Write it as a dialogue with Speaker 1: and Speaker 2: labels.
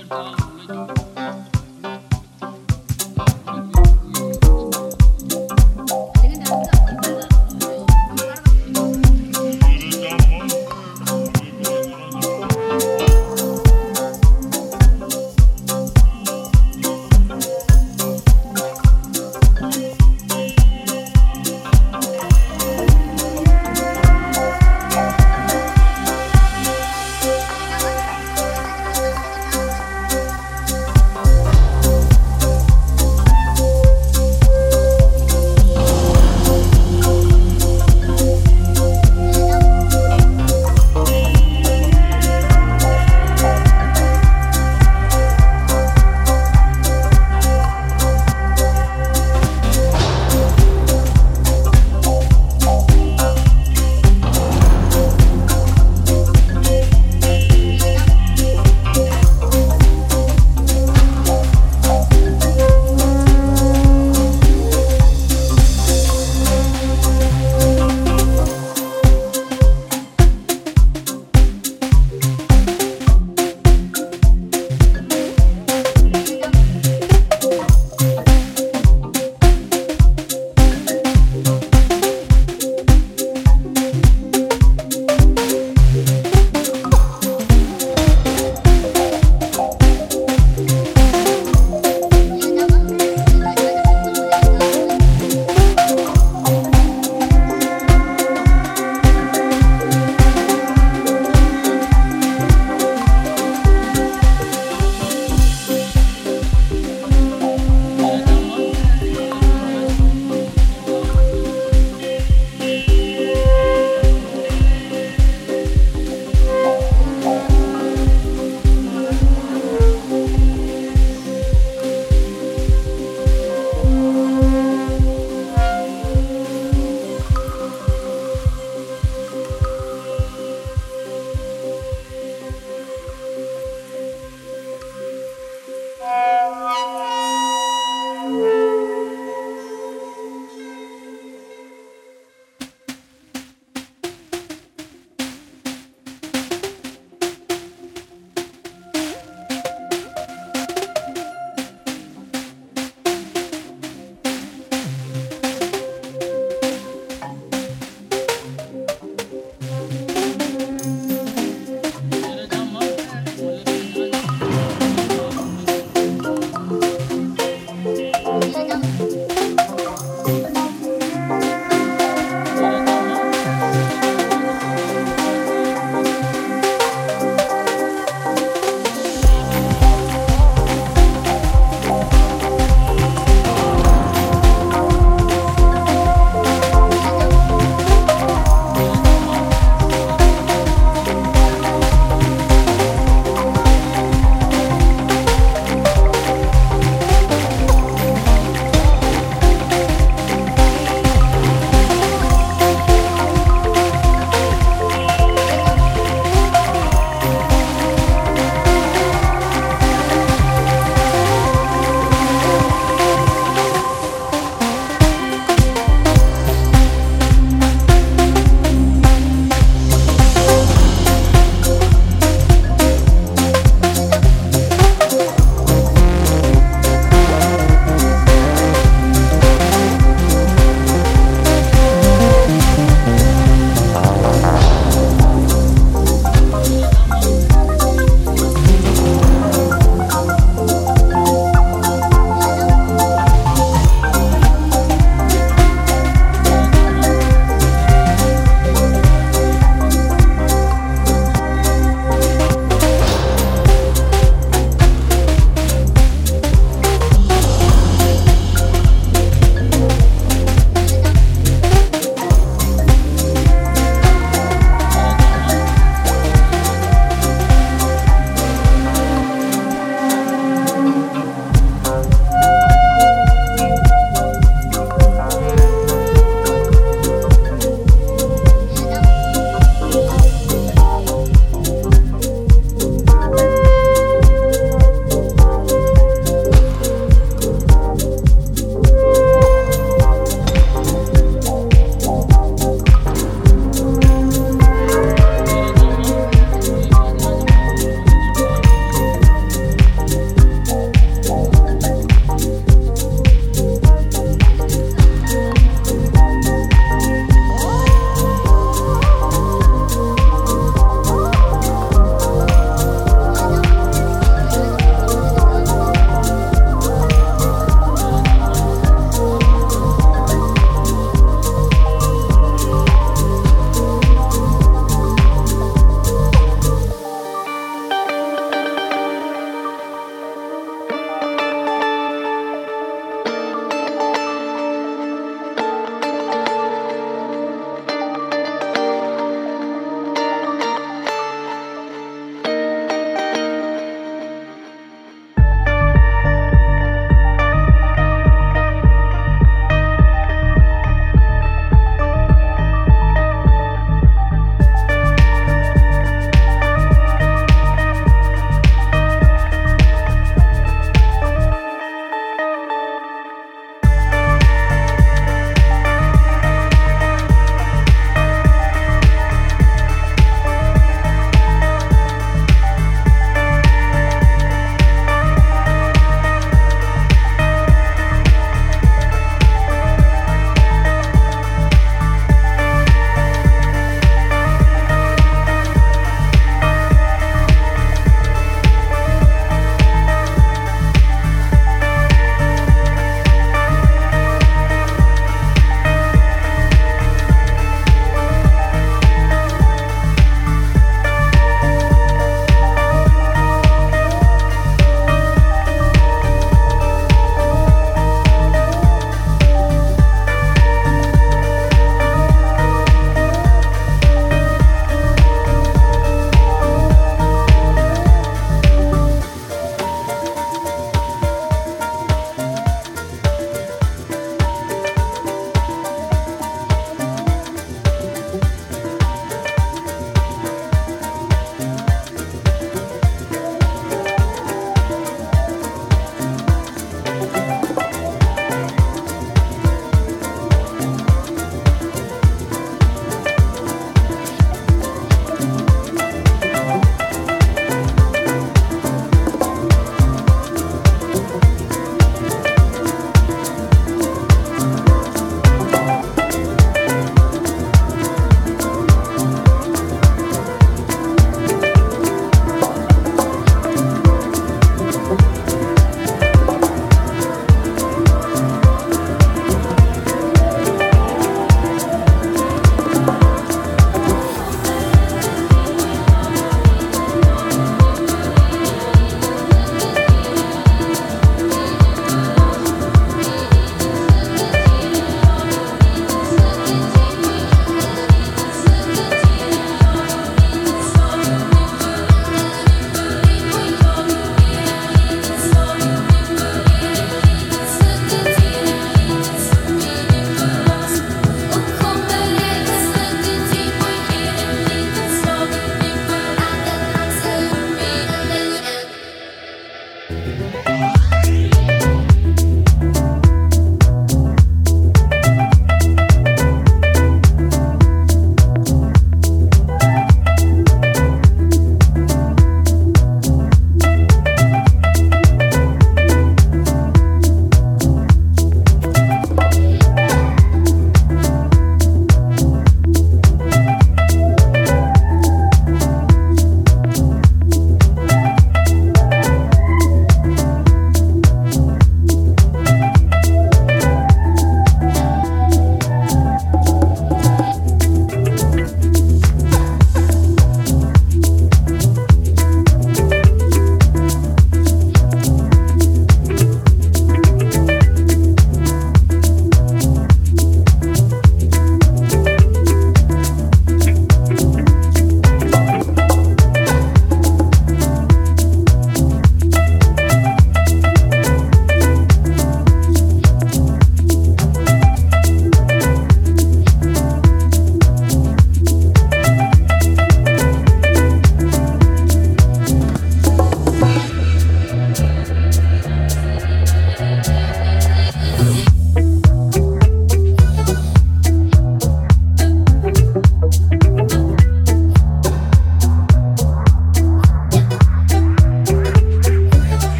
Speaker 1: You're a